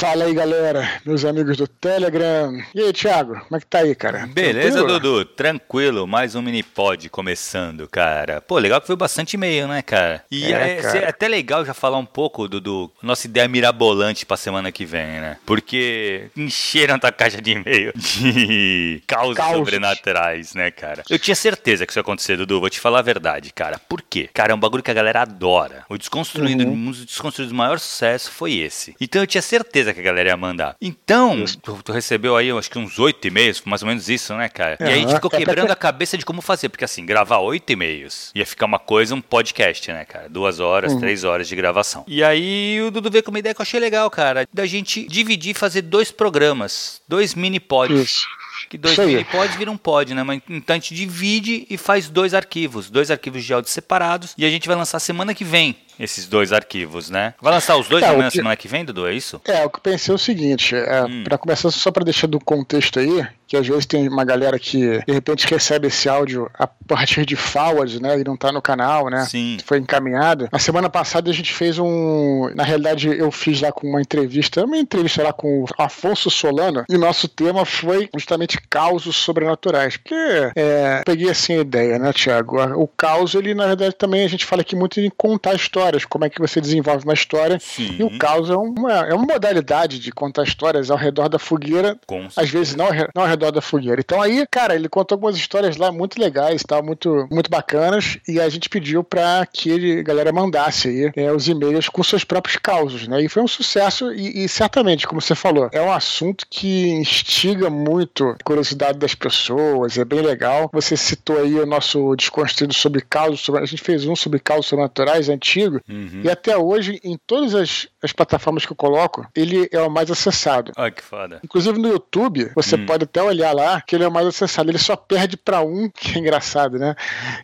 Fala aí, galera, meus amigos do Telegram. E aí, Thiago, como é que tá aí, cara? Beleza, Tranquilo? Dudu? Tranquilo, mais um mini pod começando, cara. Pô, legal que foi bastante e-mail, né, cara? E é, é, é, até legal já falar um pouco, Dudu, nossa ideia mirabolante pra semana que vem, né? Porque encheram tua caixa de e-mail de causas sobrenaturais, né, cara? Eu tinha certeza que isso ia acontecer, Dudu, vou te falar a verdade, cara. Por quê? Cara, é um bagulho que a galera adora. O Desconstruído, uhum. um dos Desconstruídos maior sucesso foi esse. Então eu tinha certeza que a galera ia mandar. Então, tu, tu recebeu aí, acho que uns oito e-mails, mais ou menos isso, né, cara? Uhum. E aí a gente ficou quebrando a cabeça de como fazer, porque assim, gravar oito e-mails ia ficar uma coisa, um podcast, né, cara? Duas horas, uhum. três horas de gravação. E aí o Dudu veio com uma ideia que eu achei legal, cara, da gente dividir e fazer dois programas, dois mini pods. Isso. Que dois mini pods viram um pod, né? Mas então a gente divide e faz dois arquivos, dois arquivos de áudio separados, e a gente vai lançar semana que vem esses dois arquivos, né? Vai lançar os dois é, na que... semana que vem, Dudu? É isso? É, o que eu pensei é o seguinte: é, hum. para começar, só para deixar do contexto aí, que às vezes tem uma galera que de repente recebe esse áudio a partir de forward, né? E não tá no canal, né? Sim. Foi encaminhado. Na semana passada a gente fez um. Na realidade, eu fiz lá com uma entrevista, uma entrevista lá com o Afonso Solano, e nosso tema foi justamente causos sobrenaturais. Porque é, peguei assim a ideia, né, Tiago? O caos, ele, na verdade, também a gente fala aqui muito em contar história histórias, como é que você desenvolve uma história. Sim. E o caos é uma, é uma modalidade de contar histórias ao redor da fogueira, Com às vezes não, não ao redor da fogueira. Então aí, cara, ele contou algumas histórias lá muito legais, tá? muito, muito bacanas, e a gente pediu para que a galera mandasse aí é, os e-mails com seus próprios causos, né? E foi um sucesso e, e, certamente, como você falou, é um assunto que instiga muito a curiosidade das pessoas, é bem legal. Você citou aí o nosso desconstruído sobre causos, sobre, a gente fez um sobre causos sobrenaturais antigo, Uhum. E até hoje, em todas as, as, plataformas que eu coloco, ele é o mais acessado. Olha que foda. Inclusive no YouTube, você hum. pode até olhar lá que ele é o mais acessado. Ele só perde para um, que é engraçado, né?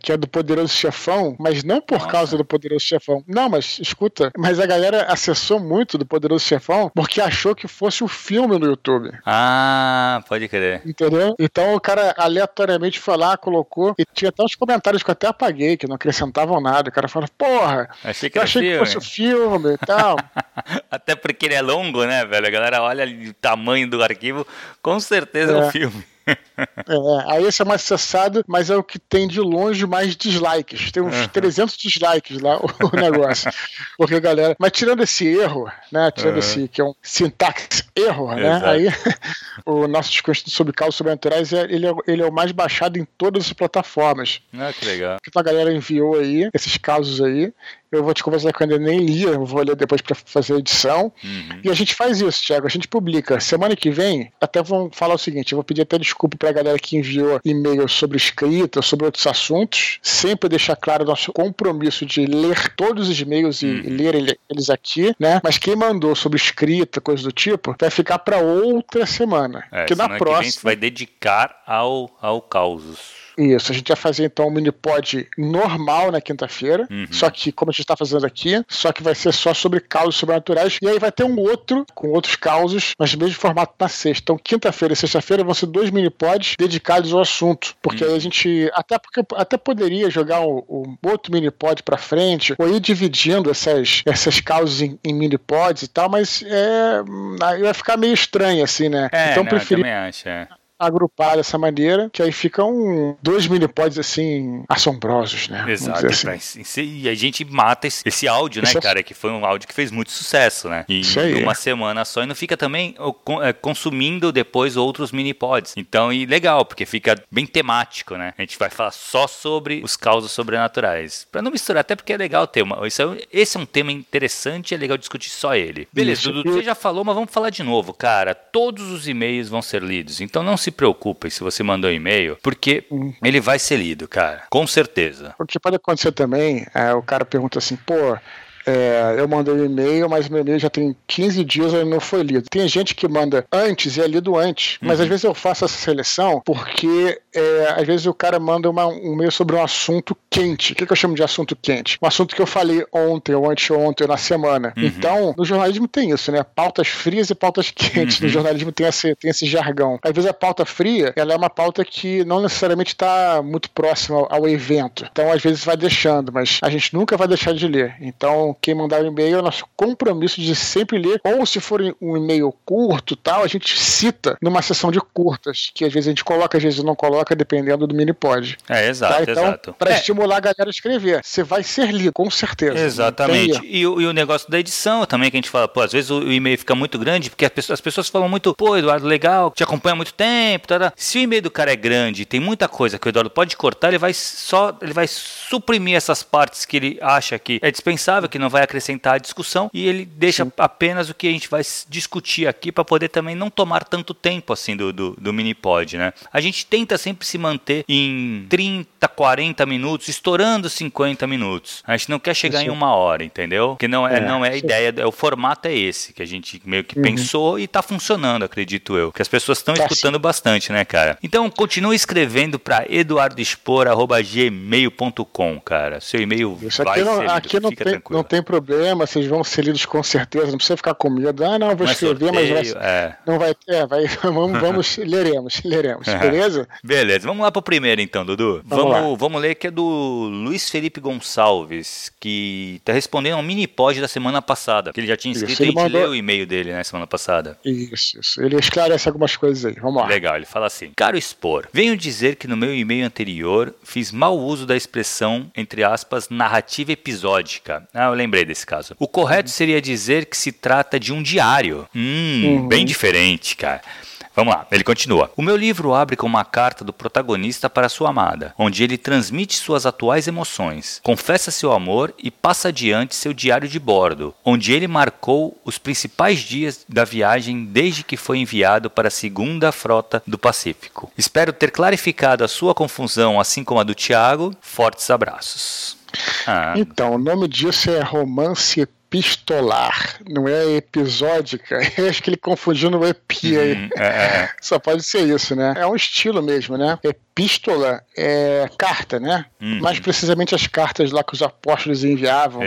Que é do Poderoso Chefão, mas não por Nossa. causa do Poderoso Chefão. Não, mas escuta, mas a galera acessou muito do Poderoso Chefão porque achou que fosse o um filme no YouTube. Ah, pode crer. Entendeu? Então o cara aleatoriamente foi lá, colocou, e tinha até uns comentários que eu até apaguei, que não acrescentavam nada. O cara falou, porra, Achei achei que, eu achei filme. que fosse o filme e tal. Até porque ele é longo, né, velho? A galera olha o tamanho do arquivo, com certeza é, é um filme. É, aí esse é mais acessado, mas é o que tem de longe mais dislikes. Tem uns uhum. 300 dislikes lá o, negócio. Porque galera. Mas tirando esse erro, né? Tirando uhum. esse que é um sintaxe erro, né? Aí o nosso discurso sobre causas sobrenaturais é, ele, é, ele é o mais baixado em todas as plataformas. Ah, que legal. Então a galera enviou aí esses casos aí. Eu vou te conversar que eu ainda nem li, eu vou ler depois para fazer a edição. Uhum. E a gente faz isso, Thiago. A gente publica. Semana que vem, até vamos falar o seguinte: eu vou pedir até desculpa para a galera que enviou e-mail sobre escrita, sobre outros assuntos. Sempre deixar claro o nosso compromisso de ler todos os e-mails e, uhum. ler eles aqui, né? Mas quem mandou sobre escrita, coisa do tipo, vai ficar para outra semana. É, que na próxima. Que vai dedicar ao, ao causos. Isso, a gente vai fazer então um mini pod normal na quinta-feira, uhum. só que como a gente está fazendo aqui, só que vai ser só sobre causos sobrenaturais, e aí vai ter um outro com outros causos, mas no mesmo formato na sexta. Então, quinta-feira e sexta-feira vão ser dois mini pods dedicados ao assunto, porque uhum. aí a gente até porque até poderia jogar um, um outro mini pod para frente, ou ir dividindo essas, essas causas em, em mini pods e tal, mas é, aí vai ficar meio estranho assim, né? É, então não, preferi... eu também acho, é agrupar dessa maneira, que aí ficam dois minipods assim assombrosos, né? Exato. Assim. E a gente mata esse, esse áudio, né, cara? Que foi um áudio que fez muito sucesso, né? Em uma semana só e não fica também é, consumindo depois outros minipods. Então, e legal, porque fica bem temático, né? A gente vai falar só sobre os causos sobrenaturais. Pra não misturar, até porque é legal o tema. Esse é, esse é um tema interessante, é legal discutir só ele. Beleza, Isso. Dudu, você já falou, mas vamos falar de novo, cara. Todos os e-mails vão ser lidos. Então não se se preocupem se você mandou um e-mail, porque ele vai ser lido, cara. Com certeza. Porque pode acontecer também, é, o cara pergunta assim, pô, é, eu mandei um e-mail, mas meu e-mail já tem 15 dias e não foi lido. Tem gente que manda antes e é lido antes, mas uhum. às vezes eu faço essa seleção porque é, às vezes o cara manda uma, um e-mail sobre um assunto quente. O que, que, eu chamo de assunto quente? Um assunto que eu falei ontem ou anteontem ou na semana. Uhum. Então, no jornalismo tem isso, né? Pautas frias e pautas quentes. Uhum. No jornalismo tem esse, tem esse jargão. Às vezes a pauta fria, ela é uma pauta que não necessariamente está muito próxima ao, ao evento. Então, às vezes vai deixando, mas a gente nunca vai deixar de ler. Então, quem mandar o e-mail, é nosso compromisso de sempre ler, ou se for um e-mail curto tal, a gente cita numa sessão de curtas, que às vezes a gente coloca, às vezes não coloca, dependendo do mini pod. É, exato, tá? então, exato. Para é. estimular a galera a escrever. Você vai ser lido, com certeza. Exatamente. E, e, o negócio da edição também, que a gente fala, pô, às vezes o, o e-mail fica muito grande, porque as pessoas, as pessoas falam muito, pô, Eduardo, legal, te acompanha há muito tempo, tá, tá. Se o e-mail do cara é grande, tem muita coisa que o Eduardo pode cortar, ele vai só, ele vai suprimir essas partes que ele acha que é dispensável, que não vai acrescentar a discussão, e ele deixa Sim. apenas o que a gente vai discutir aqui para poder também não tomar tanto tempo assim do, do, do mini pod, né? A gente tenta sempre se manter em 30, 40 minutos, estourando 50 minutos. A gente não quer chegar Isso. em uma hora, entendeu? Que não é, é não é a ideia, é, o formato é esse, que a gente meio que uhum. pensou e tá funcionando, acredito eu. Que as pessoas estão tá escutando bastante, né, cara? Então continue escrevendo para eduardoexpor.gmail.com, cara. Seu e-mail Isso vai aqui não, ser aqui não tem, não tem problema, vocês vão ser lidos com certeza, não precisa ficar com medo. Ah, não, vou mas escrever, sorteio, mas vai, é. não vai ter, é, vai, vamos, vamos leremos, leremos, beleza? Beleza, vamos lá pro primeiro então, Dudu. Vamos, vamos, vamos ler que é do Luiz Felipe Gonçalves, que tá respondendo um mini pod da semana passada, que ele já tinha escrito isso, e a gente mandou... leu o e-mail dele, né, semana passada. Isso, isso. Ele esclarece algumas coisas aí, vamos lá. Legal, ele fala assim, caro expor, venho dizer que no meu e-mail anterior fiz mau uso da expressão, entre aspas, narrativa episódica. Ah, eu lembrei desse caso. O correto seria dizer que se trata de um diário. Hum, uhum. bem diferente, cara. Vamos lá, ele continua. O meu livro abre com uma carta do protagonista para sua amada, onde ele transmite suas atuais emoções, confessa seu amor e passa adiante seu diário de bordo, onde ele marcou os principais dias da viagem desde que foi enviado para a segunda frota do Pacífico. Espero ter clarificado a sua confusão, assim como a do Tiago. Fortes abraços. Ah. Então, o nome disso é romance epistolar, não é episódica. Eu acho que ele confundiu no epi aí. Uhum, é, é. Só pode ser isso, né? É um estilo mesmo, né? Epístola é carta, né? Uhum. Mais precisamente as cartas lá que os apóstolos enviavam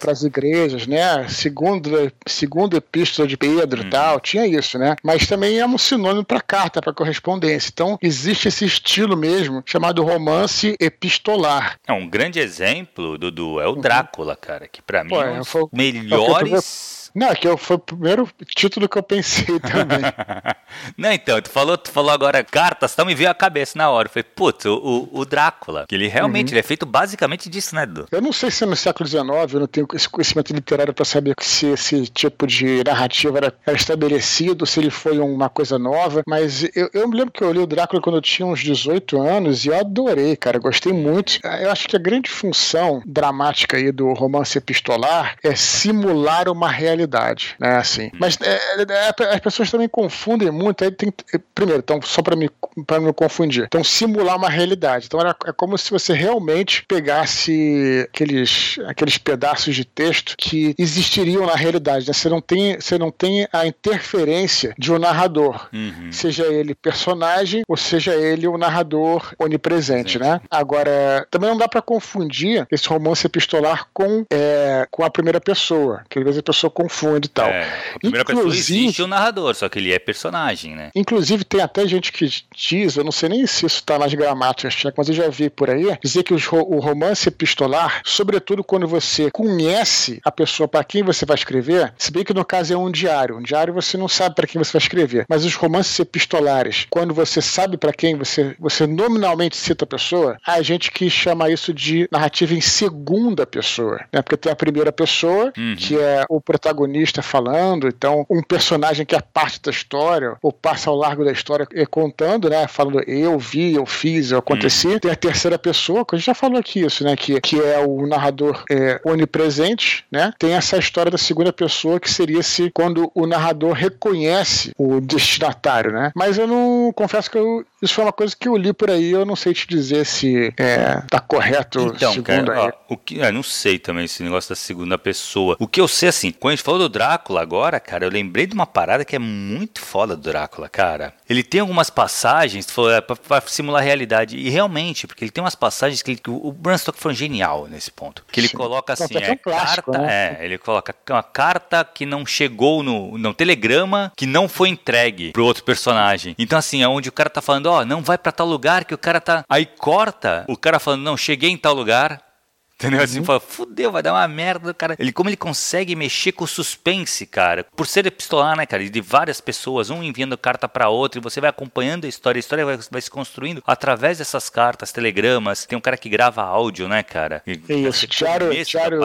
para as igrejas, né? Segundo, segundo epístola de Pedro e uhum. tal, tinha isso, né? Mas também é um sinônimo para carta, para correspondência. Então existe esse estilo mesmo chamado romance epistolar. É um grande exemplo, Dudu, é o uhum. Drácula, cara, que para mim Pô, é um foi, melhores não, é que foi o primeiro título que eu pensei também. não, então, tu falou, tu falou agora cartas, então me veio a cabeça na hora. Eu falei, putz, o, o, Drácula, que ele realmente uhum. ele é feito basicamente disso, né, Edu? Eu não sei se é no século XIX, eu não tenho esse conhecimento literário para saber se esse tipo de narrativa era, era, estabelecido, se ele foi uma coisa nova, mas eu, eu me lembro que eu li o Drácula quando eu tinha uns 18 anos e eu adorei, cara, gostei muito. Eu acho que a grande função dramática aí do romance epistolar é simular uma realidade realidade, né? Assim. Mas é, é, é as pessoas também confundem muito. Aí tem, primeiro, então, só para me, pra me confundir. Então, simular uma realidade. Então, era, é como se você realmente pegasse aqueles, aqueles pedaços de texto que existiriam na realidade. Né? Você, não tem, você não tem a interferência de um narrador, uhum. seja ele personagem ou seja ele o um narrador onipresente, né? Agora, também não dá para confundir esse romance epistolar com, é, com a primeira pessoa, que às vezes a pessoa confunde e tal. É, a primeira inclusive, pessoa existe o narrador, só que ele é personagem, né? Inclusive, tem até gente que diz, eu não sei nem se isso está nas gramáticas, mas eu já vi por aí, dizer que o romance epistolar, sobretudo quando você conhece a pessoa para quem você vai escrever, se bem que no caso é um diário. Um diário você não sabe para quem você vai escrever, mas os romances epistolares, quando você sabe para quem você, você nominalmente cita a pessoa, há gente que chama isso de narrativa em segunda pessoa, né? Porque tem a primeira pessoa, uhum. que é o protagonista protagonista falando, então um personagem que é parte da história, ou passa ao largo da história contando, né? Falando eu vi, eu fiz, eu aconteci. Uhum. Tem a terceira pessoa, que a gente já falou aqui isso, né? Que, que é o narrador é, onipresente, né? Tem essa história da segunda pessoa que seria se quando o narrador reconhece o destinatário, né? Mas eu não confesso que eu, isso foi uma coisa que eu li por aí, eu não sei te dizer se é, tá correto então, cara, ó, o que, eu não sei também esse negócio da segunda pessoa. O que eu sei assim, quando a gente falou do Drácula agora, cara, eu lembrei de uma parada que é muito foda do Drácula, cara. Ele tem algumas passagens é, para simular a realidade. E realmente, porque ele tem umas passagens que ele, o Bram Stoker foi genial nesse ponto. Que ele Sim. coloca assim, é, um clássico, carta, né? é, ele coloca uma carta que não chegou no, no telegrama, que não foi entregue pro outro personagem. Então assim, é onde o cara tá falando, ó, oh, não vai para tal lugar que o cara tá aí corta, o cara falando, não, cheguei em tal lugar, Entendeu? Assim, uhum. fala, fudeu, vai dar uma merda, cara. Ele, como ele consegue mexer com o suspense, cara, por ser epistolar, né, cara, de várias pessoas, um enviando carta para outra, e você vai acompanhando a história, a história vai, vai, se construindo através dessas cartas, telegramas. Tem um cara que grava áudio, né, cara? E, isso, Thiago, Thiago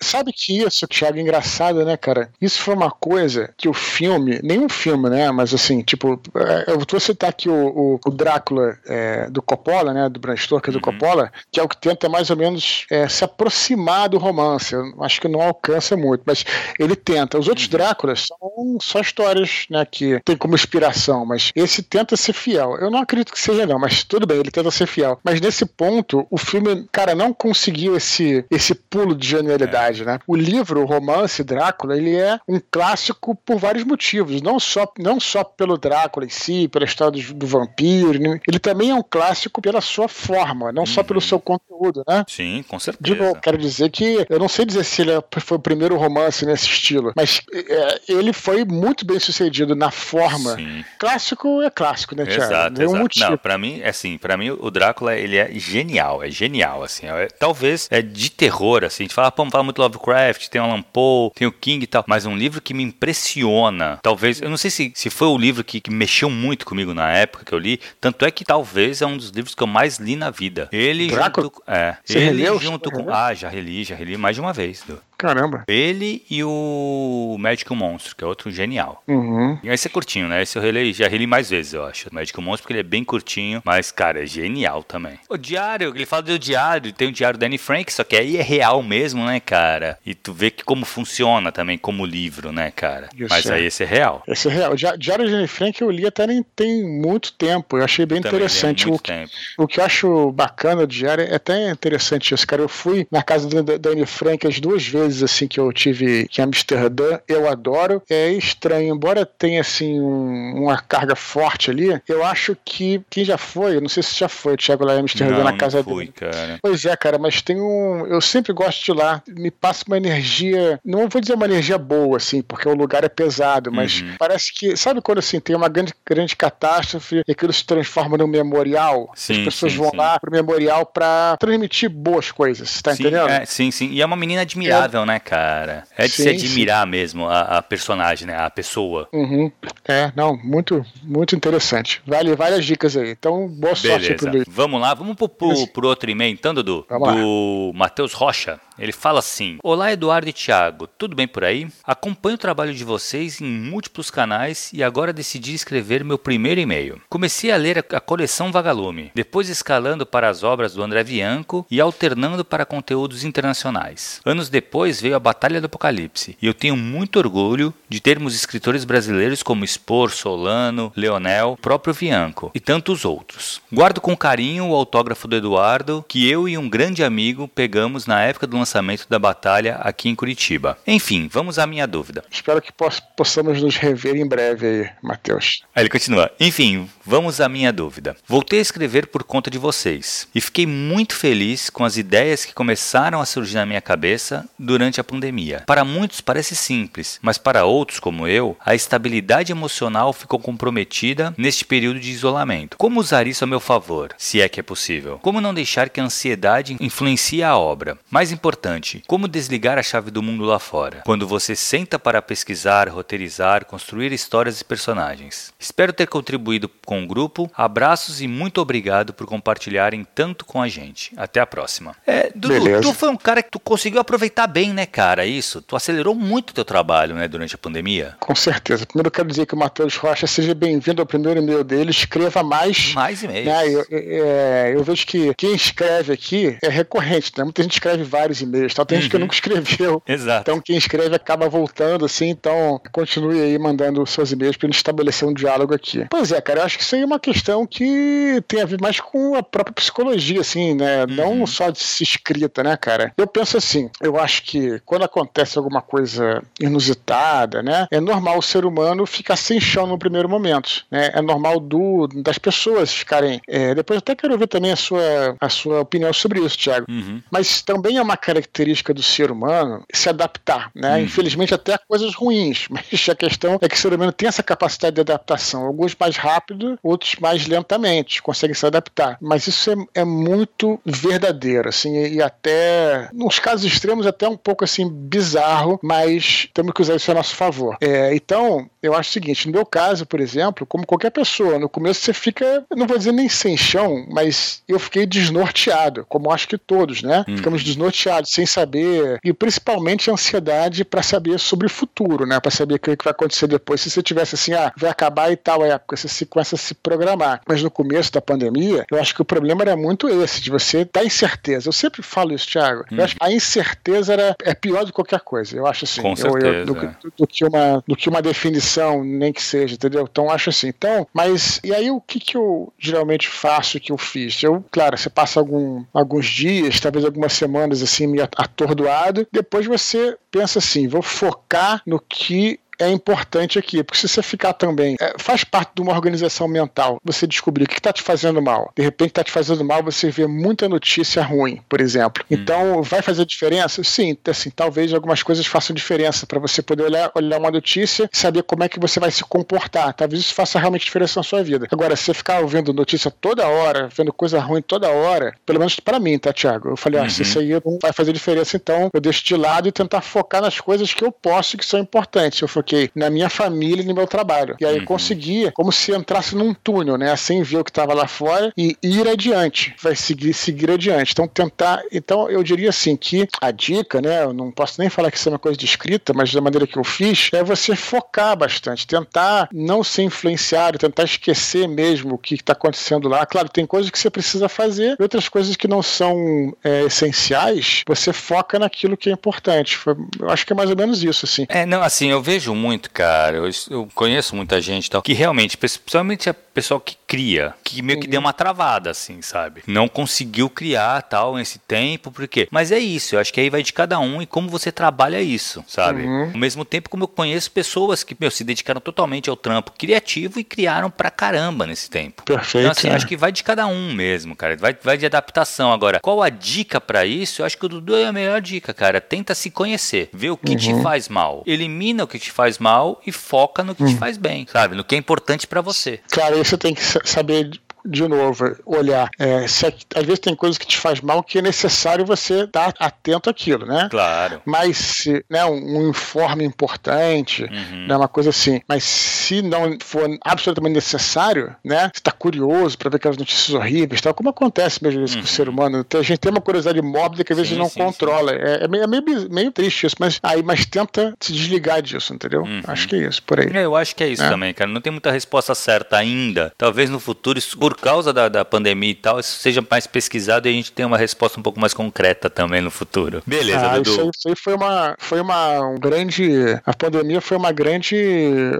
Sabe que isso, Thiago, é engraçado, né, cara? Isso foi uma coisa que o filme, nenhum filme, né, mas assim, tipo, é, eu vou citar aqui o, o, o Drácula é, do Coppola, né, do Bram Stoker do uhum. Coppola, que é o que tenta mais ou menos é, se aproximar do romance. Eu acho que não alcança muito, mas ele tenta. Os outros uhum. Dráculas são só histórias, né, que tem como inspiração, mas esse tenta ser fiel. Eu não acredito que seja não, mas tudo bem, ele tenta ser fiel. Mas nesse ponto, o filme, cara, não conseguiu esse, esse pulo de genialidade, é. né? O livro, o romance Drácula, ele é um clássico por vários motivos, não só, não só pelo Drácula em si, pela história do, do vampiro, ele também é um clássico pela sua forma, não uhum. só pelo uhum. seu conteúdo, né? Sim, com certeza. De novo, quero dizer que eu não sei dizer se ele é, foi o primeiro romance nesse estilo, mas é, ele foi muito bem sucedido na forma. Sim. Clássico é clássico, né, Thiago? Exato, exato. Um não, pra mim, assim, para mim o Drácula, ele é genial, é genial, assim, é, talvez é de terror, assim, a gente fala, pô, fala muito Lovecraft, tem o Alan Poe, tem o King e tal, mas um livro que me impressiona, talvez, eu não sei se, se foi o livro que, que mexeu muito comigo na época que eu li, tanto é que talvez é um dos livros que eu mais li na vida. Ele Drácula? junto, é, Você ele releu? junto com, ah, já reli, já reli mais de uma vez. Do, Caramba. Ele e o Médico Monstro, que é outro genial. Uhum. E esse é curtinho, né? Esse eu relei, já reli mais vezes, eu acho. O Médico Monstro, porque ele é bem curtinho, mas, cara, é genial também. O Diário, ele fala do Diário, tem o Diário da Anne Frank, só que aí é real mesmo, né, cara? E tu vê que como funciona também como livro, né, cara? Isso mas é. aí esse é real. Esse é real. O Diário da Anne Frank eu li até nem tem muito tempo. Eu achei bem também interessante. O que, o que eu acho bacana do Diário é até interessante isso, cara. Eu fui na casa da, da Anne Frank as duas vezes vezes assim que eu tive em Amsterdã, eu adoro. É estranho, embora tenha assim um, uma carga forte ali, eu acho que quem já foi, não sei se já foi, Thiago lá em Amsterdã não, na casa não fui, dele. Cara. Pois é, cara, mas tem um, eu sempre gosto de ir lá, me passa uma energia, não vou dizer uma energia boa assim, porque o lugar é pesado, mas uhum. parece que, sabe quando assim tem uma grande, grande catástrofe e aquilo se transforma num memorial? Sim, As pessoas sim, vão sim. lá pro memorial para transmitir boas coisas, tá entendendo? É, sim, sim. E é uma menina admirável, é, né, cara? É de sim, se admirar sim. mesmo a, a, personagem, né? A pessoa. Uhum. É, não, muito, muito interessante. Vale várias dicas aí. Então, boa Beleza. sorte pro Vamos lá, vamos pro, pro, pro outro e-mail, então, Dudu? Vamos do Matheus Rocha. Ele fala assim: Olá, Eduardo e Thiago, tudo bem por aí? Acompanho o trabalho de vocês em múltiplos canais e agora decidi escrever meu primeiro e-mail. Comecei a ler a coleção Vagalume, depois escalando para as obras do André Bianco e alternando para conteúdos internacionais. Anos depois veio a Batalha do Apocalipse e eu tenho muito orgulho de termos escritores brasileiros como Spor, Solano, Leonel, próprio Bianco e tantos outros. Guardo com carinho o autógrafo do Eduardo que eu e um grande amigo pegamos na época do lançamento da batalha aqui em Curitiba. Enfim, vamos à minha dúvida. Espero que poss possamos nos rever em breve aí, Matheus. Aí ele continua. Enfim, vamos à minha dúvida. Voltei a escrever por conta de vocês e fiquei muito feliz com as ideias que começaram a surgir na minha cabeça durante a pandemia. Para muitos parece simples, mas para outros, como eu, a estabilidade emocional ficou comprometida neste período de isolamento. Como usar isso a meu favor, se é que é possível? Como não deixar que a ansiedade influencie a obra? Mais importante, importante: como desligar a chave do mundo lá fora, quando você senta para pesquisar, roteirizar, construir histórias e personagens. Espero ter contribuído com o grupo. Abraços e muito obrigado por compartilharem tanto com a gente. Até a próxima. É, Dudu, tu foi um cara que tu conseguiu aproveitar bem, né, cara? Isso. Tu acelerou muito o teu trabalho, né, durante a pandemia. Com certeza. Primeiro eu quero dizer que o Matheus Rocha seja bem-vindo ao primeiro e-mail dele. Escreva mais. Mais e-mails. Né? Eu, é, eu vejo que quem escreve aqui é recorrente, né? Muita gente escreve vários e-mails. Tal. Tem uhum. gente que uhum. nunca escreveu. Exato. Então quem escreve acaba voltando, assim. Então continue aí mandando seus e-mails para gente estabelecer um diálogo aqui. Pois é, cara, eu acho que isso aí é uma questão que tem a ver mais com a própria psicologia, assim, né? Uhum. Não só de se escrita, né, cara? Eu penso assim, eu acho que quando acontece alguma coisa inusitada, né, é normal o ser humano ficar sem chão no primeiro momento, né? É normal do, das pessoas ficarem. É, depois até quero ver também a sua, a sua opinião sobre isso, Thiago. Uhum. Mas também é uma característica do ser humano se adaptar, né? Uhum. Infelizmente até a coisas ruins, mas a questão é que o ser humano tem essa capacidade de adaptação. Alguns mais rápido, outros mais lentamente, conseguem se adaptar. Mas isso é, é muito verdadeiro, assim, e até, nos casos extremos, até um pouco assim bizarro, mas temos que usar isso a nosso favor. É, então, eu acho o seguinte: no meu caso, por exemplo, como qualquer pessoa, no começo você fica, não vou dizer nem sem chão, mas eu fiquei desnorteado, como acho que todos, né? Hum. Ficamos desnorteados, sem saber, e principalmente a ansiedade para saber sobre o futuro, né? Para saber o que vai acontecer depois. Se você tivesse assim, ah, vai acabar e tal época, você se, começa a se programar. Mas no começo da pandemia, eu acho que o problema era muito esse, de você estar incerteza. Eu sempre falo isso, Thiago. Hum. Eu acho que a incerteza era, é pior do que qualquer coisa. Eu acho assim. Com eu, certeza. Eu, do, do, do, que uma, do que uma definição, nem que seja, entendeu? Então acho assim. Então, mas e aí o que, que eu geralmente faço que eu fiz? Eu, claro, você passa algum, alguns dias, talvez algumas semanas assim, meio atordoado, depois você pensa assim, vou focar no que é importante aqui, porque se você ficar também, é, faz parte de uma organização mental, você descobrir o que está te fazendo mal. De repente está te fazendo mal, você vê muita notícia ruim, por exemplo. Hum. Então, vai fazer diferença? Sim, assim, talvez algumas coisas façam diferença para você poder olhar, olhar uma notícia e saber como é que você vai se comportar. Talvez isso faça realmente diferença na sua vida. Agora, se você ficar ouvindo notícia toda hora, vendo coisa ruim toda hora, pelo menos para mim, tá, Tiago? Eu falei, uhum. ah, se uhum. isso aí não vai fazer diferença, então eu deixo de lado e tentar focar nas coisas que eu posso que são importantes. Eu foquei foquei na minha família e no meu trabalho. E aí uhum. conseguia, como se entrasse num túnel, né? Sem ver o que estava lá fora e ir adiante. Vai seguir, seguir adiante. Então, tentar. Então, eu diria assim que a dica, né? Eu não posso nem falar que isso é uma coisa de escrita, mas da maneira que eu fiz, é você focar bastante, tentar não ser influenciado, tentar esquecer mesmo o que está acontecendo lá. Claro, tem coisas que você precisa fazer, outras coisas que não são é, essenciais, você foca naquilo que é importante. Eu acho que é mais ou menos isso, assim. É, não, assim, eu vejo muito, cara. Eu, eu conheço muita gente tal, que realmente, principalmente a pessoal que cria, que meio que deu uma travada, assim, sabe? Não conseguiu criar tal nesse tempo, por quê? Mas é isso, eu acho que aí vai de cada um e como você trabalha isso, sabe? Uhum. Ao mesmo tempo como eu conheço pessoas que, meu, se dedicaram totalmente ao trampo criativo e criaram pra caramba nesse tempo. Perfeito. Então, assim, é. acho que vai de cada um mesmo, cara. Vai, vai de adaptação. Agora, qual a dica para isso? Eu acho que o Dudu é a melhor dica, cara. Tenta se conhecer, ver o que uhum. te faz mal. Elimina o que te faz mal e foca no que uhum. te faz bem, sabe? No que é importante para você. Cara, você tem que saber de novo, olhar. É, se, às vezes tem coisas que te faz mal que é necessário você estar atento àquilo, né? Claro. Mas se, né, um, um informe importante, uhum. né, uma coisa assim. Mas se não for absolutamente necessário, né? Você está curioso para ver aquelas notícias horríveis, tal, como acontece mesmo uhum. com o ser uhum. humano. A gente tem uma curiosidade mórbida que às vezes sim, não sim, controla. Sim. É, é, meio, é meio, meio, triste isso, mas aí, mas tenta se desligar disso, entendeu? Uhum. Acho que é isso, por aí. É, eu acho que é isso é. também, cara. Não tem muita resposta certa ainda. Talvez no futuro isso por causa da, da pandemia e tal, isso seja mais pesquisado e a gente tenha uma resposta um pouco mais concreta também no futuro. Beleza, ah, Dudu. Isso aí, isso aí, foi uma, foi uma um grande. A pandemia foi uma grande.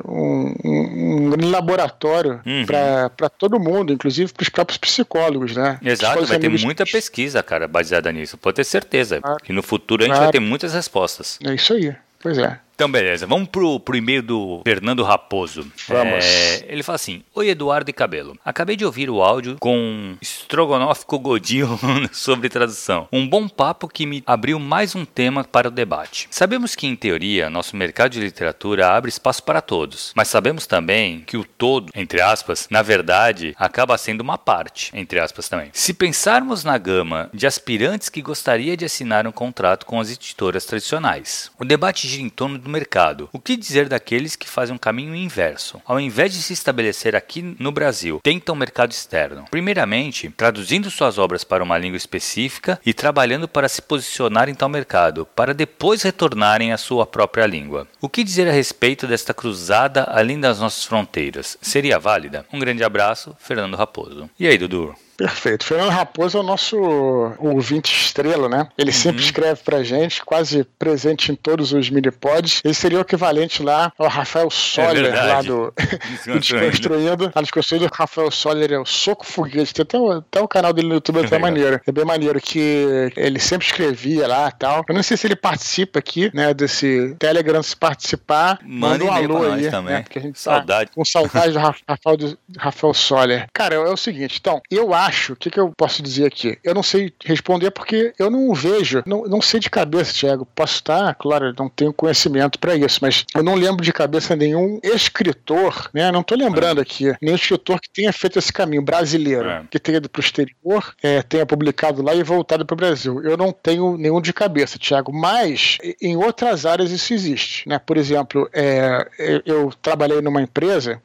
um, um, um laboratório uhum. para todo mundo, inclusive para os próprios psicólogos, né? Exato, vai ter muita pesquisa, cara, baseada nisso. Pode ter certeza. Ah, que no futuro a gente ah, vai ter muitas respostas. É isso aí. Pois é. Então, beleza. Vamos pro, pro e-mail do Fernando Raposo. Vamos. É, ele fala assim: Oi, Eduardo e Cabelo. Acabei de ouvir o áudio com Strogonoff Godinho sobre tradução. Um bom papo que me abriu mais um tema para o debate. Sabemos que, em teoria, nosso mercado de literatura abre espaço para todos, mas sabemos também que o todo, entre aspas, na verdade, acaba sendo uma parte, entre aspas também. Se pensarmos na gama de aspirantes que gostaria de assinar um contrato com as editoras tradicionais, o debate gira em torno do mercado. O que dizer daqueles que fazem um caminho inverso? Ao invés de se estabelecer aqui no Brasil, tentam o mercado externo. Primeiramente, traduzindo suas obras para uma língua específica e trabalhando para se posicionar em tal mercado, para depois retornarem à sua própria língua. O que dizer a respeito desta cruzada além das nossas fronteiras? Seria válida? Um grande abraço, Fernando Raposo. E aí, Dudu? Perfeito. Fernando Raposo é o nosso ouvinte estrela, né? Ele uhum. sempre escreve pra gente, quase presente em todos os mini-pods. Ele seria o equivalente lá ao Rafael Soller, é lá do Desconstruindo. A Desconstruindo, o Rafael Soller é o Soco Foguete. Tem até, até o canal dele no YouTube, é maneiro. É bem maneiro que ele sempre escrevia lá e tal. Eu não sei se ele participa aqui, né, desse Telegram, se participar, manda, manda um alô aí. Também. Né, porque a gente tá saudade. Tá com saudade do Rafael, do Rafael Soller. Cara, é o seguinte, então, eu acho, o que, que eu posso dizer aqui? Eu não sei responder porque eu não vejo, não, não sei de cabeça, Thiago. Posso estar, claro, não tenho conhecimento para isso, mas eu não lembro de cabeça nenhum escritor, né? Não tô lembrando aqui, nenhum escritor que tenha feito esse caminho brasileiro, é. que tenha ido pro exterior, é, tenha publicado lá e voltado para o Brasil. Eu não tenho nenhum de cabeça, Thiago, mas em outras áreas isso existe, né? Por exemplo, é, eu trabalhei numa empresa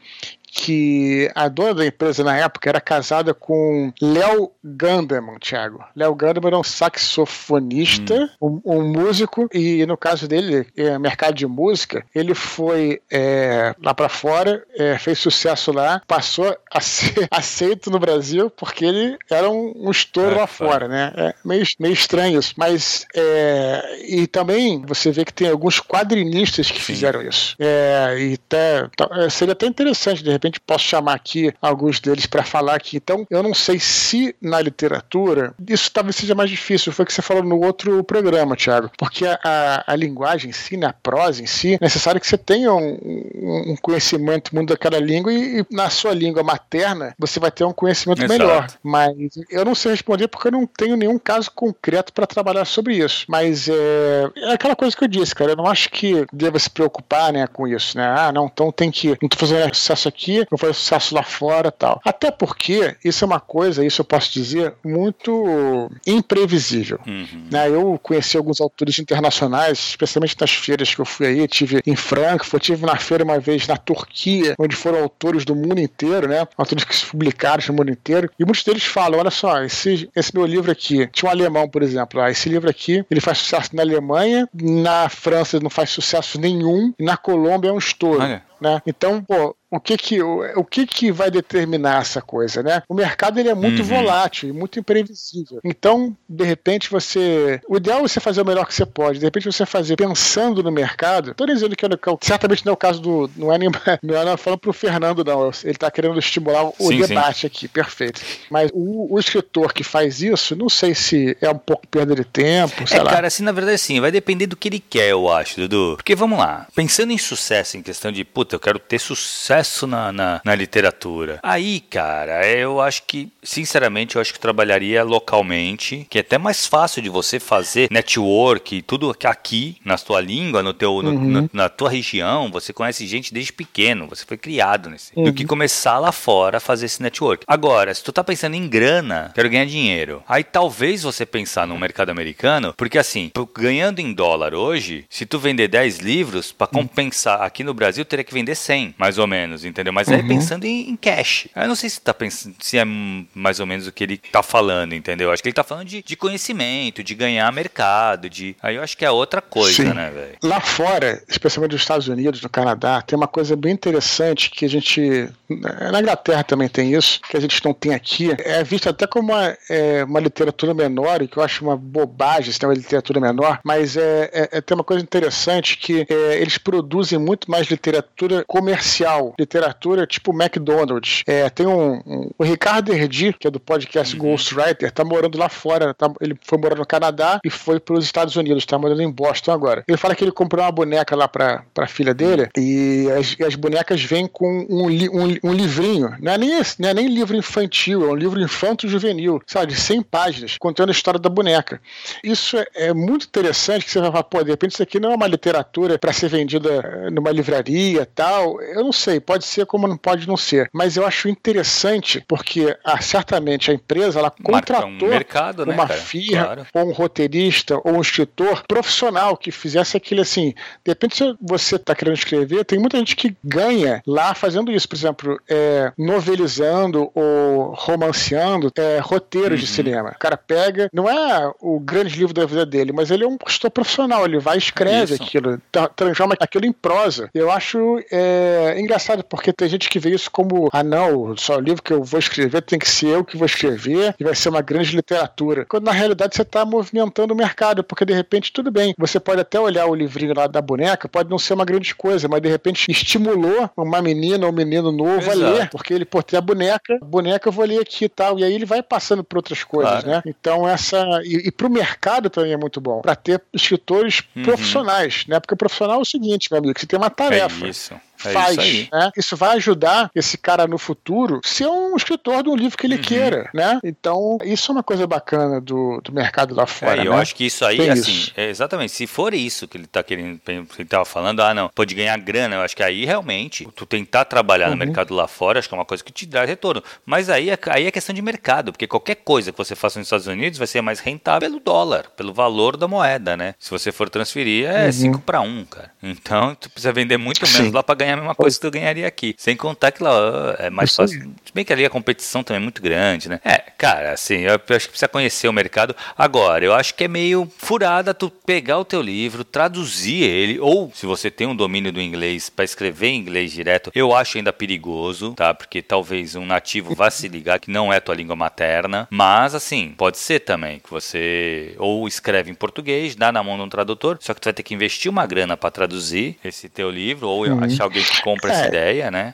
que a dona da empresa na época era casada com Léo Ganderman, Thiago. Léo Ganderman era um saxofonista, hum. um, um, músico, e no caso dele, é, mercado de música, ele foi é, lá para fora, é, fez sucesso lá, passou a ser aceito no Brasil porque ele era um, um estouro é, lá fora, né? É meio, meio estranho isso. Mas, é, e também você vê que tem alguns quadrinistas que Sim. fizeram isso. É, e até, tá, seria até interessante, de repente, repente posso chamar aqui alguns deles para falar aqui. Então, eu não sei se na literatura isso talvez seja mais difícil. Foi o que você falou no outro programa, Thiago. Porque a, a, a linguagem em si, na prosa em si, é necessário que você tenha um, um conhecimento muito daquela língua e, e, na sua língua materna você vai ter um conhecimento Exato. melhor. Mas eu não sei responder porque eu não tenho nenhum caso concreto para trabalhar sobre isso. Mas é, é, aquela coisa que eu disse, cara. Eu não acho que deva se preocupar né, com isso, né? Ah, não, então tem que. Não tô fazendo sucesso aqui aqui, não faz sucesso lá fora tal. Até porque isso é uma coisa, isso eu posso dizer, muito imprevisível. Uhum. Né? Eu conheci alguns autores internacionais, especialmente nas feiras que eu fui aí, tive em Frankfurt, tive na feira uma vez na Turquia, onde foram autores do mundo inteiro, né? Autores que se publicaram no mundo inteiro. E muitos deles falam: olha só, esse, esse meu livro aqui, tinha um alemão, por exemplo, ah, esse livro aqui, ele faz sucesso na Alemanha, na França não faz sucesso nenhum, e na Colômbia é um estouro. Olha. Né? Então, pô, o que que, o, o, que que vai determinar essa coisa, né? O mercado ele é muito uhum. volátil e muito imprevisível. Então, de repente, você. O ideal é você fazer o melhor que você pode. De repente, você fazer pensando no mercado. Estou dizendo que, certamente não é o caso do. Não é nem. Não é falando pro Fernando, não. Ele está querendo estimular o sim, debate sim. aqui. Perfeito. Mas o, o, escritor que faz isso, não sei se é um pouco perda de tempo. Sei é, lá. cara, assim, na verdade, sim. Vai depender do que ele quer, eu acho, Dudu. Porque vamos lá. Pensando em sucesso, em questão de, puta, eu quero ter sucesso na, na, na literatura. Aí, cara, eu acho que, sinceramente, eu acho que trabalharia localmente, que é até mais fácil de você fazer network, tudo aqui, na sua língua, no teu, no, uhum. na, na, tua região, você conhece gente desde pequeno, você foi criado nesse. Uhum. Do que começar lá fora a fazer esse network. Agora, se tu tá pensando em grana, quero ganhar dinheiro, aí talvez você pensar no mercado americano, porque assim, ganhando em dólar hoje, se tu vender 10 livros, para compensar aqui no Brasil, teria que vender 100, mais ou menos, entendeu? Mas uhum. é pensando em, em, cash. Eu não sei se tá pensando, se é mais ou menos o que ele tá falando, entendeu? Eu acho que ele tá falando de, de conhecimento, de ganhar mercado, de. Aí eu acho que é outra coisa, Sim. né, velho? Lá fora, especialmente nos Estados Unidos, no Canadá, tem uma coisa bem interessante que a gente. Na Inglaterra também tem isso, que a gente não tem aqui. É visto até como uma, é, uma literatura menor, e que eu acho uma bobagem se tem uma literatura menor, mas é, é, é tem uma coisa interessante que é, eles produzem muito mais literatura comercial, literatura tipo McDonald's. É, tem um, um, o Ricardo Erdi, que é do podcast uhum. Ghostwriter, tá morando lá fora. Tá, ele foi morar no Canadá e foi para os Estados Unidos, tá morando em Boston agora. Ele fala que ele comprou uma boneca lá pra, pra filha dele e as, as bonecas vêm com um, um, um, livrinho. Não é, nem, não é nem livro infantil, é um livro infanto-juvenil, sabe, de 100 páginas, contando a história da boneca. Isso é, é muito interessante que você vai falar, pô, de repente isso aqui não é uma literatura para ser vendida numa livraria tal. Eu não sei, pode ser como não pode não ser. Mas eu acho interessante porque ah, certamente a empresa ela contratou um mercado, né, uma cara? firma, claro. ou um roteirista, ou um escritor profissional que fizesse aquilo assim. De repente, se você está querendo escrever, tem muita gente que ganha lá fazendo isso. Por exemplo, é, novelizando ou romanceando é, roteiros uhum. de cinema. O cara pega, não é o grande livro da vida dele, mas ele é um escritor profissional. Ele vai e escreve isso. aquilo, transforma aquilo em prosa. Eu acho é engraçado porque tem gente que vê isso como, ah não, só o livro que eu vou escrever tem que ser eu que vou escrever e vai ser uma grande literatura. Quando na realidade você está movimentando o mercado, porque de repente tudo bem, você pode até olhar o livrinho lá da boneca, pode não ser uma grande coisa, mas de repente estimulou uma menina ou um menino novo Exato. a ler, porque ele, pô, tem a boneca, a boneca eu vou ler aqui e tal, e aí ele vai passando por outras coisas, claro. né? Então essa, e, e pro mercado também é muito bom, para ter escritores uhum. profissionais, né? Porque o profissional é o seguinte, meu amigo, você tem uma tarefa. É isso. É faz. Isso, né? isso vai ajudar esse cara no futuro ser um escritor de um livro que ele uhum. queira, né? Então, isso é uma coisa bacana do, do mercado lá fora. É, eu né? acho que isso aí, Tem assim, isso. É exatamente, se for isso que ele tá querendo, que ele tava falando, ah, não, pode ganhar grana, eu acho que aí realmente, tu tentar trabalhar uhum. no mercado lá fora, acho que é uma coisa que te dá retorno. Mas aí, é, aí é questão de mercado, porque qualquer coisa que você faça nos Estados Unidos vai ser mais rentável pelo dólar, pelo valor da moeda, né? Se você for transferir, é 5 para 1, cara. Então, tu precisa vender muito menos Sim. lá para ganhar a mesma coisa que tu ganharia ganharia aqui. Sem contar que lá é mais fácil. Se bem que ali a competição também é muito grande, né? É, cara, assim, eu acho que precisa conhecer o mercado. Agora, eu acho que é meio furada tu pegar o teu livro, traduzir ele, ou se você tem um domínio do inglês para escrever em inglês direto, eu acho ainda perigoso, tá? Porque talvez um nativo vá se ligar que não é tua língua materna. Mas, assim, pode ser também que você ou escreve em português, dá na mão de um tradutor, só que tu vai ter que investir uma grana para traduzir esse teu livro, ou uhum. achar alguém que compra é, ideia, né?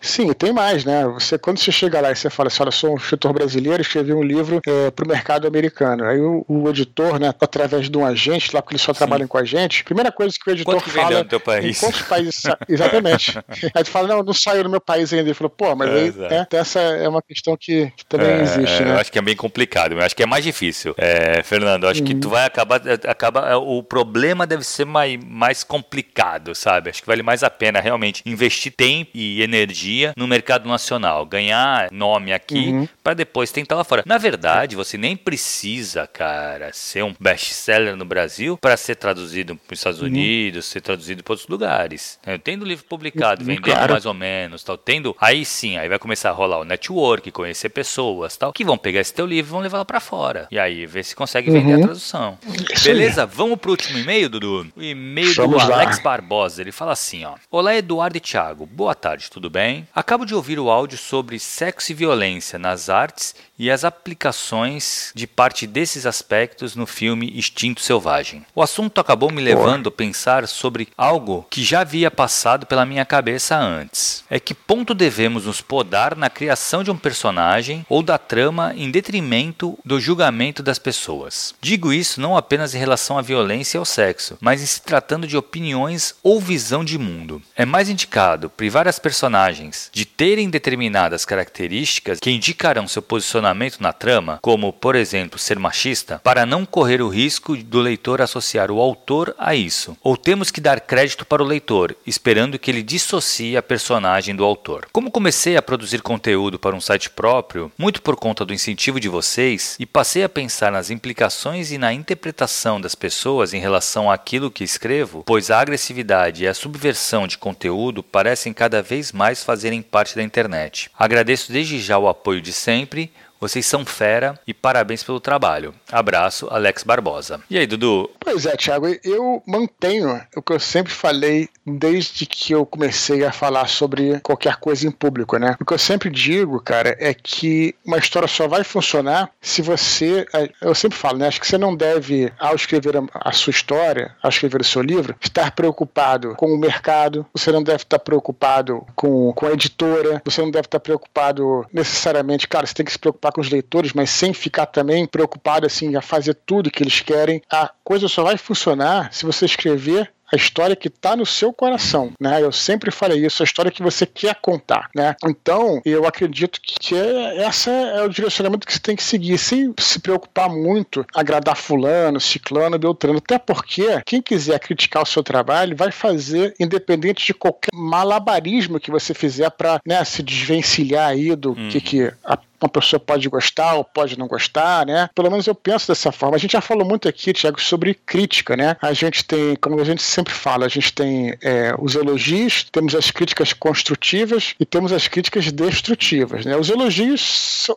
Sim, tem mais, né? Você, quando você chega lá e você fala assim, olha, sou um escritor brasileiro, escrevi um livro é, para o mercado americano. Aí o, o, editor, né, através de um agente, lá porque eles só Sim. trabalham com a gente, primeira coisa que o editor Quanto fala... no teu país? quantos países... Exatamente. aí tu fala, não, não saiu no meu país ainda. Ele falou, pô, mas é, aí né, essa é uma questão que, que também é, existe, né? Eu acho que é bem complicado, eu acho que é mais difícil. É, Fernando, eu acho uhum. que tu vai acabar... Acaba, o problema deve ser mais, mais complicado, sabe? Acho que vale mais a pena realmente investir tempo e energia no mercado nacional, ganhar nome aqui uhum. para depois tentar lá fora. Na verdade, você nem precisa, cara, ser um best-seller no Brasil para ser traduzido para os Estados uhum. Unidos, ser traduzido para outros lugares. Tendo livro publicado, uhum, vendendo claro. mais ou menos, tal, tendo, aí sim, aí vai começar a rolar o network, conhecer pessoas, tal, que vão pegar esse teu livro e vão levar lá para fora. E aí ver se consegue vender a uhum. tradução. Beleza? Vamos pro último e-mail, Dudu? O e-mail do Alex Barbosa. Ele fala assim, ó: Olá Eduardo e Thiago. Boa tarde, tudo bem? Acabo de ouvir o áudio sobre sexo e violência nas artes e as aplicações de parte desses aspectos no filme Instinto Selvagem. O assunto acabou me levando a pensar sobre algo que já havia passado pela minha cabeça antes. É que ponto devemos nos podar na criação de um personagem ou da trama em detrimento do julgamento das pessoas. Digo isso não apenas em relação à violência e ao sexo, mas em se tratando de opiniões ou visão de mundo. É mais indicado privar as personagens de terem determinadas características que indicarão seu posicionamento na trama, como, por exemplo, ser machista, para não correr o risco do leitor associar o autor a isso. Ou temos que dar crédito para o leitor, esperando que ele dissocie a personagem do autor. Como comecei a produzir conteúdo para um site próprio, muito por conta do incentivo de vocês, e passei a pensar nas implicações e na interpretação das pessoas em relação àquilo que escrevo, pois a agressividade e a subversão de conteúdo parecem cada vez mais mais fazerem parte da internet. Agradeço desde já o apoio de sempre. Vocês são fera e parabéns pelo trabalho. Abraço, Alex Barbosa. E aí, Dudu? Pois é, Thiago, eu mantenho o que eu sempre falei desde que eu comecei a falar sobre qualquer coisa em público, né? O que eu sempre digo, cara, é que uma história só vai funcionar se você. É, eu sempre falo, né? Acho que você não deve, ao escrever a sua história, ao escrever o seu livro, estar preocupado com o mercado, você não deve estar preocupado com, com a editora, você não deve estar preocupado necessariamente, cara, você tem que se preocupar com os leitores, mas sem ficar também preocupado assim a fazer tudo que eles querem. A coisa só vai funcionar se você escrever a história que está no seu coração, né? Eu sempre falei isso, a história que você quer contar, né? Então, eu acredito que é, essa é o direcionamento que você tem que seguir, sem se preocupar muito, agradar fulano, ciclano, beltrano, até porque quem quiser criticar o seu trabalho vai fazer independente de qualquer malabarismo que você fizer para né, se desvencilhar aí do uhum. que, que a uma pessoa pode gostar ou pode não gostar, né? Pelo menos eu penso dessa forma. A gente já falou muito aqui, Tiago, sobre crítica, né? A gente tem, como a gente sempre fala, a gente tem é, os elogios, temos as críticas construtivas e temos as críticas destrutivas, né? Os elogios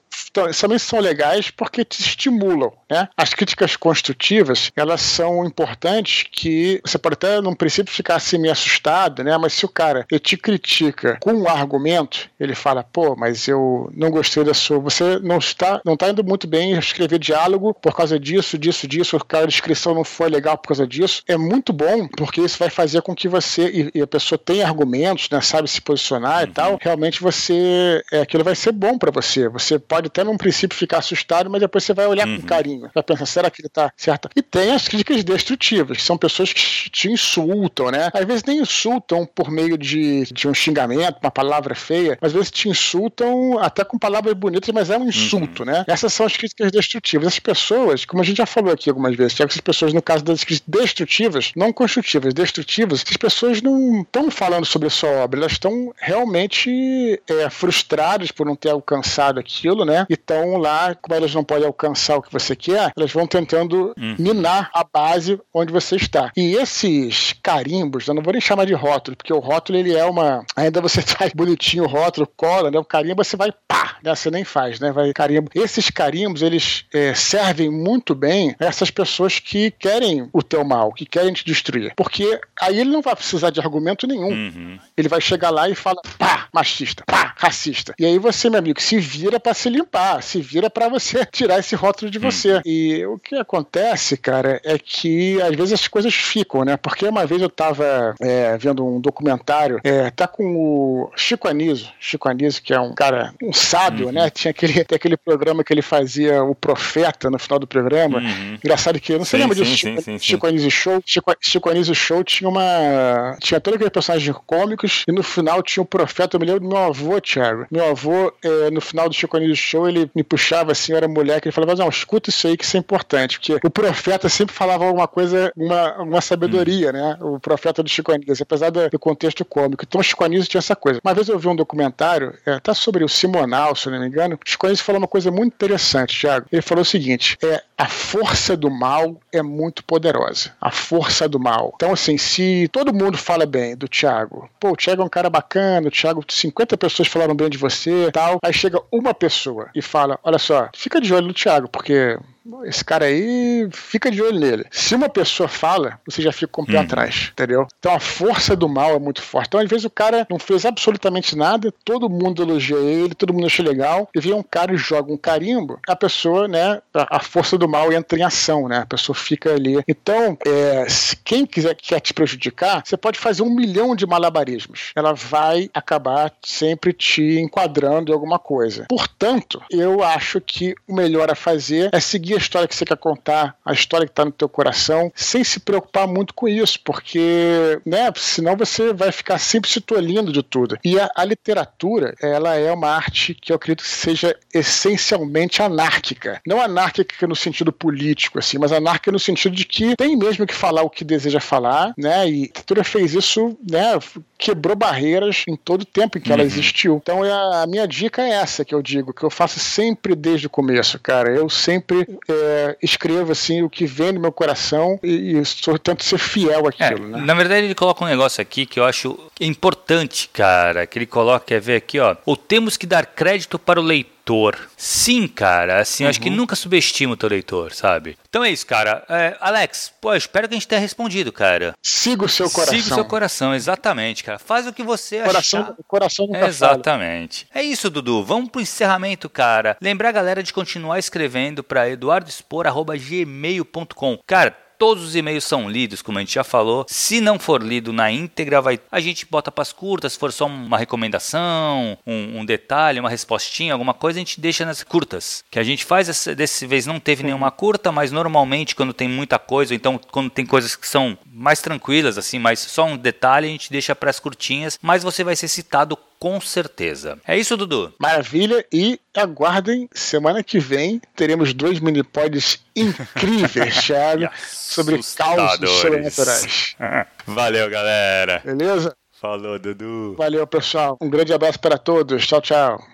também são legais porque te estimulam, né? As críticas construtivas, elas são importantes que você pode até, num princípio, ficar assim meio assustado, né? Mas se o cara te critica com um argumento, ele fala, pô, mas eu não gostei da sua. Você não está, não está indo muito bem escrever diálogo por causa disso, disso, disso. A descrição não foi legal por causa disso. É muito bom porque isso vai fazer com que você e, e a pessoa tenha argumentos, né? Sabe se posicionar uhum. e tal. Realmente você, é, aquilo vai ser bom para você. Você pode até num princípio ficar assustado, mas depois você vai olhar uhum. com carinho. Vai pensar, será que ele tá certo? E tem as críticas destrutivas, que são pessoas que te insultam, né? Às vezes nem insultam por meio de, de um xingamento, uma palavra feia, mas às vezes te insultam até com palavras bonitas, mas é um insulto, uhum. né? Essas são as críticas destrutivas. As pessoas, como a gente já falou aqui algumas vezes, essas pessoas, no caso das críticas destrutivas, não construtivas, destrutivas, as pessoas não estão falando sobre a sua obra, elas estão realmente é, frustradas por não ter alcançado aquilo, né? E estão lá, como elas não podem alcançar o que você quer, elas vão tentando uhum. minar a base onde você está. E esses carimbos, eu não vou nem chamar de rótulo, porque o rótulo ele é uma. Ainda você faz bonitinho o rótulo, cola, né? O carimbo você vai pá, né? Você nem faz, né? Vai carimbo. Esses carimbos, eles é, servem muito bem essas pessoas que querem o teu mal, que querem te destruir. Porque aí ele não vai precisar de argumento nenhum. Uhum. Ele vai chegar lá e fala, pá, machista, pá, racista. E aí você, meu amigo, se vira para se limpar, se vira para você tirar esse rótulo de você. Uhum. E o que acontece, cara, é que às vezes as coisas ficam, né? Porque uma vez eu tava é, vendo um documentário, é, tá com o Chico Anísio, Chico Anísio, que é um cara, um sábio, uhum. né? Tinha aquele, aquele programa que ele fazia o Profeta no final do programa. Uhum. Engraçado que, eu não sei lembra disso, Chico, sim, Chico Anísio Show. Chico, Chico Anísio Show tinha uma. Tinha todos aqueles personagens cômicos e no final tinha o Profeta. Eu me lembro do meu avô, Thiago. Meu avô, é, no final do Chico Anísio Show, ele me puxava assim, eu era mulher, que ele falava, não, escuta isso aí que isso é importante, porque o Profeta sempre falava alguma coisa, uma, uma sabedoria, uhum. né? O Profeta do Chico Anísio, apesar do, contexto cômico. Então o Chico Anísio tinha essa coisa. Uma vez eu vi um documentário, é, até sobre o Simonal, se não me engano, o Chico Anísio falou uma coisa muito interessante, Thiago. Ele falou o seguinte: é a força do mal é muito poderosa. A força do mal. Então, assim, se todo mundo fala bem do Thiago, pô, o Thiago é um cara bacana, o Thiago, 50 pessoas falaram bem de você tal, aí chega uma pessoa e fala: olha só, fica de olho no Thiago, porque esse cara aí, fica de olho nele. Se uma pessoa fala, você já fica com o pé hum. atrás, entendeu? Então a força do mal é muito forte. Então, às vezes, o cara não fez absolutamente nada, todo mundo elogia ele, todo mundo achou legal, e vem um cara e joga um carimbo, a pessoa, né, a, força do mal entra em ação, né? A pessoa fica ali. Então, é, se quem quiser quer te prejudicar, você pode fazer um milhão de malabarismos. Ela vai acabar sempre te enquadrando em alguma coisa. Portanto, eu acho que o melhor a fazer é seguir a história que você quer contar, a história que está no teu coração, sem se preocupar muito com isso, porque, né, senão você vai ficar sempre se tolhindo de tudo. E a, a literatura, ela é uma arte que eu acredito que seja essencialmente anárquica. Não anárquica no sentido político, assim, mas anárquica no sentido de que tem mesmo que falar o que deseja falar, né, e a literatura fez isso, né, quebrou barreiras em todo o tempo em que uhum. ela existiu. Então a, a minha dica é essa que eu digo, que eu faço sempre desde o começo, cara. Eu sempre é, escrevo assim o que vem no meu coração e, e sou, tento ser fiel àquilo, é, né? Na verdade, ele coloca um negócio aqui que eu acho importante, cara, que ele coloca, quer ver aqui, ó. Ou temos que dar crédito para o leitor leitor. Sim, cara, assim, uhum. acho que uhum. nunca subestima o teu leitor, sabe? Então é isso, cara. É, Alex, pô, espero que a gente tenha respondido, cara. Siga o seu coração. Siga o seu coração, exatamente, cara. Faz o que você coração, achar. Coração nunca Exatamente. Fala. É isso, Dudu. Vamos pro encerramento, cara. Lembrar a galera de continuar escrevendo para eduardoespor.gmail.com. Cara, Todos os e-mails são lidos, como a gente já falou. Se não for lido na íntegra, vai, a gente bota para as curtas. Se for só uma recomendação, um, um, detalhe, uma respostinha, alguma coisa, a gente deixa nas curtas. Que a gente faz, essa, desse vez não teve nenhuma curta, mas normalmente quando tem muita coisa, ou então quando tem coisas que são mais tranquilas, assim, mas só um detalhe, a gente deixa para as curtinhas. Mas você vai ser citado com certeza. É isso, Dudu? Maravilha. E aguardem, semana que vem teremos dois mini pods incríveis, Thiago, sobre causos sobrenaturais. Valeu, galera. Beleza? Falou, Dudu. Valeu, pessoal. Um grande abraço para todos. Tchau, tchau.